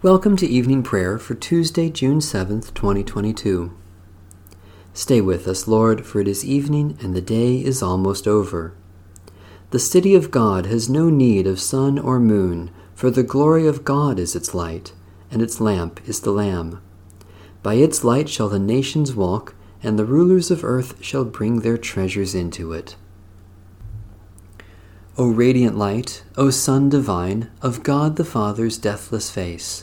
Welcome to evening prayer for Tuesday, June 7th, 2022. Stay with us, Lord, for it is evening and the day is almost over. The city of God has no need of sun or moon, for the glory of God is its light, and its lamp is the Lamb. By its light shall the nations walk, and the rulers of earth shall bring their treasures into it. O radiant light, O Sun divine, of God the Father's deathless face,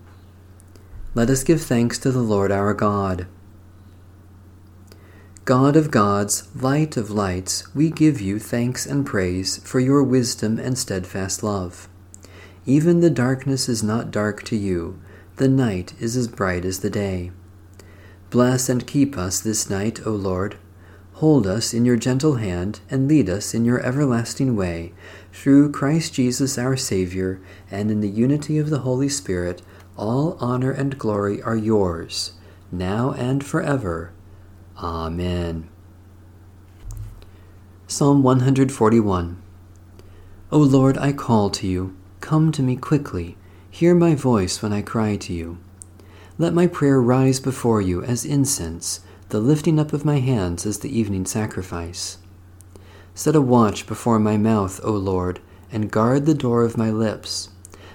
Let us give thanks to the Lord our God. God of gods, light of lights, we give you thanks and praise for your wisdom and steadfast love. Even the darkness is not dark to you, the night is as bright as the day. Bless and keep us this night, O Lord. Hold us in your gentle hand and lead us in your everlasting way, through Christ Jesus our Saviour, and in the unity of the Holy Spirit all honor and glory are yours, now and forever. Amen. Psalm 141 O Lord, I call to you. Come to me quickly. Hear my voice when I cry to you. Let my prayer rise before you as incense, the lifting up of my hands as the evening sacrifice. Set a watch before my mouth, O Lord, and guard the door of my lips.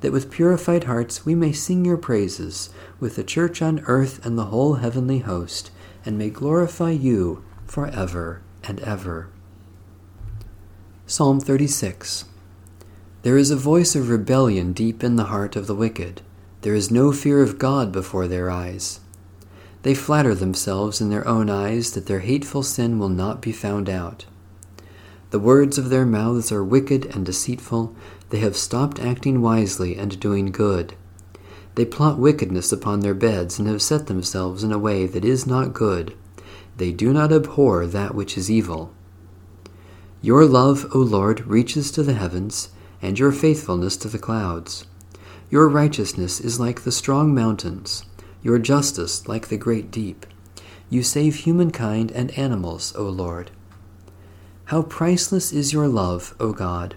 that with purified hearts we may sing your praises with the church on earth and the whole heavenly host, and may glorify you for ever and ever. Psalm 36 There is a voice of rebellion deep in the heart of the wicked. There is no fear of God before their eyes. They flatter themselves in their own eyes that their hateful sin will not be found out. The words of their mouths are wicked and deceitful. They have stopped acting wisely and doing good. They plot wickedness upon their beds and have set themselves in a way that is not good. They do not abhor that which is evil. Your love, O Lord, reaches to the heavens, and your faithfulness to the clouds. Your righteousness is like the strong mountains, your justice like the great deep. You save humankind and animals, O Lord. How priceless is your love, O God!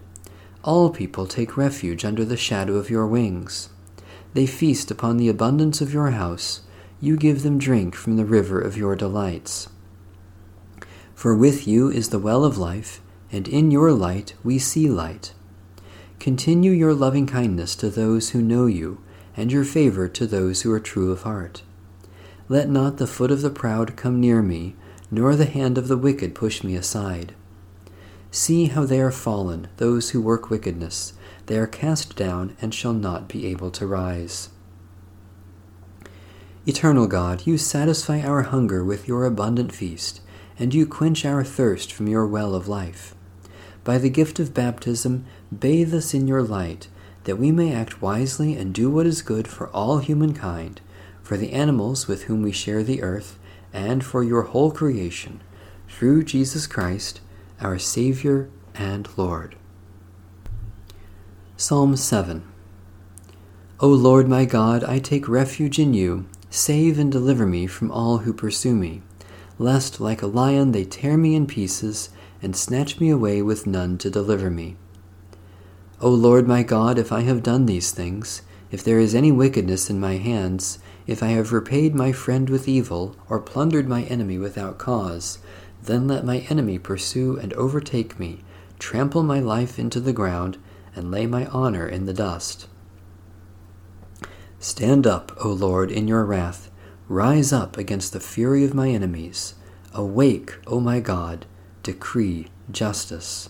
All people take refuge under the shadow of your wings. They feast upon the abundance of your house. You give them drink from the river of your delights. For with you is the well of life, and in your light we see light. Continue your loving kindness to those who know you, and your favor to those who are true of heart. Let not the foot of the proud come near me, nor the hand of the wicked push me aside. See how they are fallen, those who work wickedness. They are cast down and shall not be able to rise. Eternal God, you satisfy our hunger with your abundant feast, and you quench our thirst from your well of life. By the gift of baptism, bathe us in your light, that we may act wisely and do what is good for all humankind, for the animals with whom we share the earth, and for your whole creation, through Jesus Christ our Savior and Lord. Psalm 7 O Lord my God, I take refuge in you. Save and deliver me from all who pursue me, lest like a lion they tear me in pieces and snatch me away with none to deliver me. O Lord my God, if I have done these things, if there is any wickedness in my hands, if I have repaid my friend with evil, or plundered my enemy without cause, then let my enemy pursue and overtake me, trample my life into the ground, and lay my honor in the dust. Stand up, O Lord, in your wrath. Rise up against the fury of my enemies. Awake, O my God, decree justice.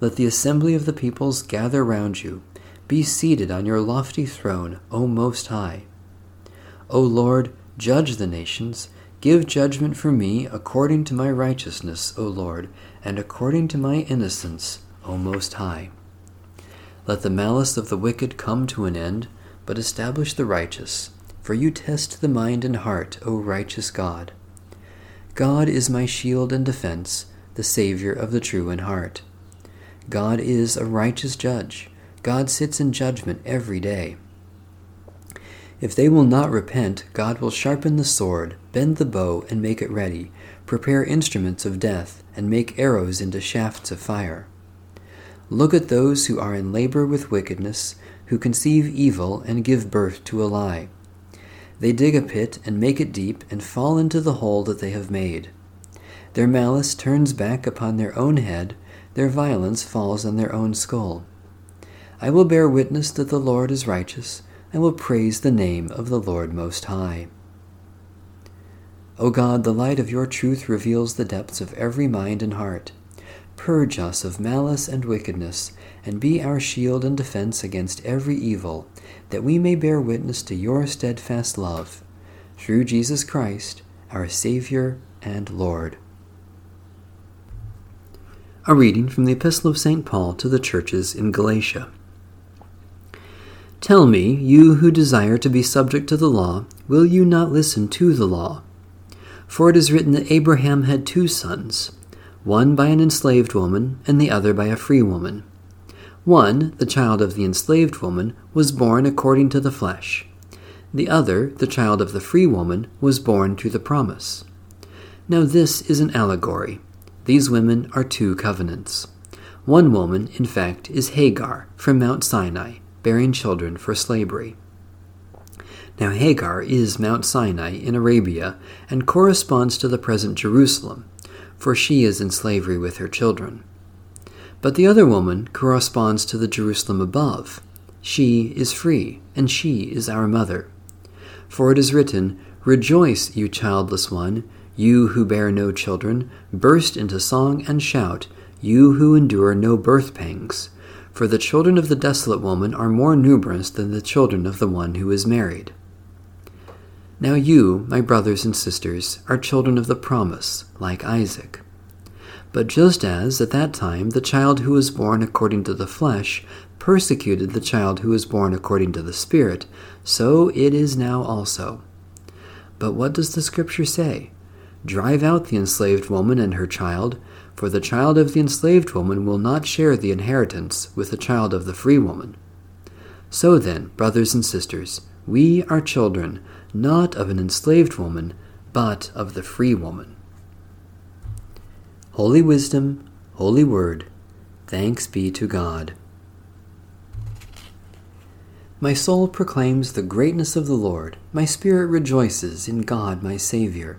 Let the assembly of the peoples gather round you. Be seated on your lofty throne, O Most High. O Lord, judge the nations. Give judgment for me according to my righteousness, O Lord, and according to my innocence, O Most High. Let the malice of the wicked come to an end but establish the righteous. For you test the mind and heart, O righteous God. God is my shield and defense, the Savior of the true in heart. God is a righteous judge. God sits in judgment every day. If they will not repent, God will sharpen the sword, bend the bow, and make it ready, prepare instruments of death, and make arrows into shafts of fire. Look at those who are in labor with wickedness, who conceive evil and give birth to a lie. They dig a pit and make it deep and fall into the hole that they have made. Their malice turns back upon their own head, their violence falls on their own skull. I will bear witness that the Lord is righteous, and will praise the name of the Lord Most High. O God, the light of your truth reveals the depths of every mind and heart. Purge us of malice and wickedness, and be our shield and defense against every evil, that we may bear witness to your steadfast love. Through Jesus Christ, our Savior and Lord. A reading from the Epistle of St. Paul to the churches in Galatia. Tell me, you who desire to be subject to the law, will you not listen to the law? For it is written that Abraham had two sons, one by an enslaved woman, and the other by a free woman. One, the child of the enslaved woman, was born according to the flesh. The other, the child of the free woman, was born through the promise. Now this is an allegory. These women are two covenants. One woman, in fact, is Hagar from Mount Sinai, bearing children for slavery. Now Hagar is Mount Sinai in Arabia and corresponds to the present Jerusalem, for she is in slavery with her children. But the other woman corresponds to the Jerusalem above. She is free, and she is our mother. For it is written, Rejoice, you childless one, you who bear no children, burst into song and shout, you who endure no birth pangs. For the children of the desolate woman are more numerous than the children of the one who is married. Now you, my brothers and sisters, are children of the promise, like Isaac. But just as at that time the child who was born according to the flesh persecuted the child who was born according to the Spirit, so it is now also. But what does the Scripture say? Drive out the enslaved woman and her child, for the child of the enslaved woman will not share the inheritance with the child of the free woman. So then, brothers and sisters, we are children, not of an enslaved woman, but of the free woman. Holy Wisdom, Holy Word, thanks be to God. My soul proclaims the greatness of the Lord, my spirit rejoices in God my Saviour.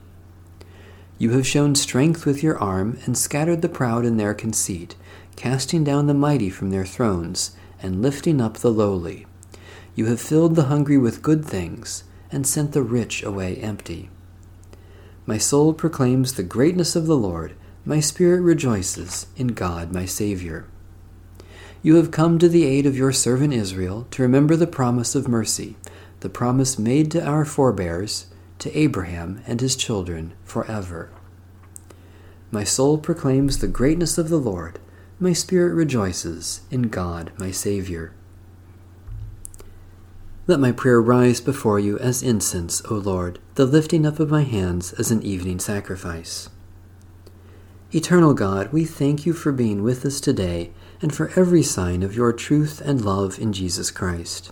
You have shown strength with your arm and scattered the proud in their conceit, casting down the mighty from their thrones and lifting up the lowly. You have filled the hungry with good things and sent the rich away empty. My soul proclaims the greatness of the Lord. My spirit rejoices in God my Saviour. You have come to the aid of your servant Israel to remember the promise of mercy, the promise made to our forebears, to Abraham and his children forever. My soul proclaims the greatness of the Lord. My spirit rejoices in God my Saviour. Let my prayer rise before you as incense, O Lord, the lifting up of my hands as an evening sacrifice. Eternal God, we thank you for being with us today and for every sign of your truth and love in Jesus Christ.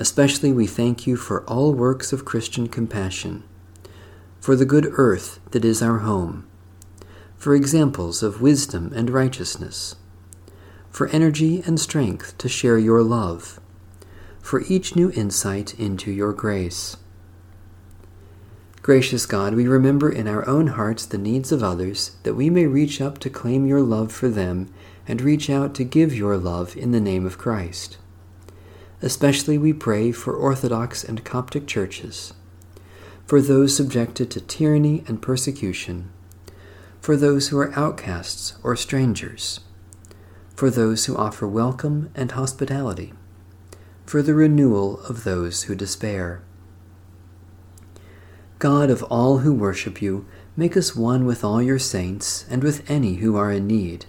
Especially we thank you for all works of Christian compassion, for the good earth that is our home, for examples of wisdom and righteousness, for energy and strength to share your love, for each new insight into your grace. Gracious God, we remember in our own hearts the needs of others, that we may reach up to claim your love for them and reach out to give your love in the name of Christ. Especially we pray for Orthodox and Coptic churches, for those subjected to tyranny and persecution, for those who are outcasts or strangers, for those who offer welcome and hospitality, for the renewal of those who despair. God of all who worship you, make us one with all your saints and with any who are in need.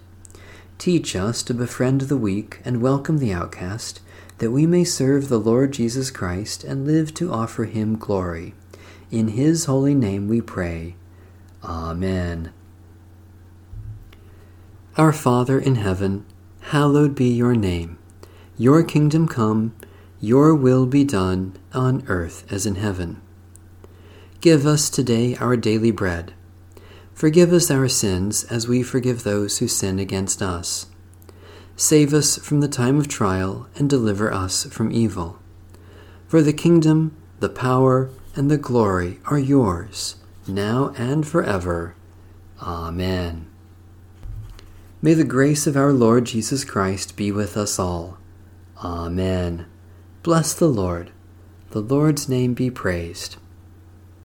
Teach us to befriend the weak and welcome the outcast, that we may serve the Lord Jesus Christ and live to offer him glory. In his holy name we pray. Amen. Our Father in heaven, hallowed be your name. Your kingdom come, your will be done, on earth as in heaven. Give us today our daily bread. Forgive us our sins as we forgive those who sin against us. Save us from the time of trial and deliver us from evil. For the kingdom, the power, and the glory are yours, now and forever. Amen. May the grace of our Lord Jesus Christ be with us all. Amen. Bless the Lord. The Lord's name be praised.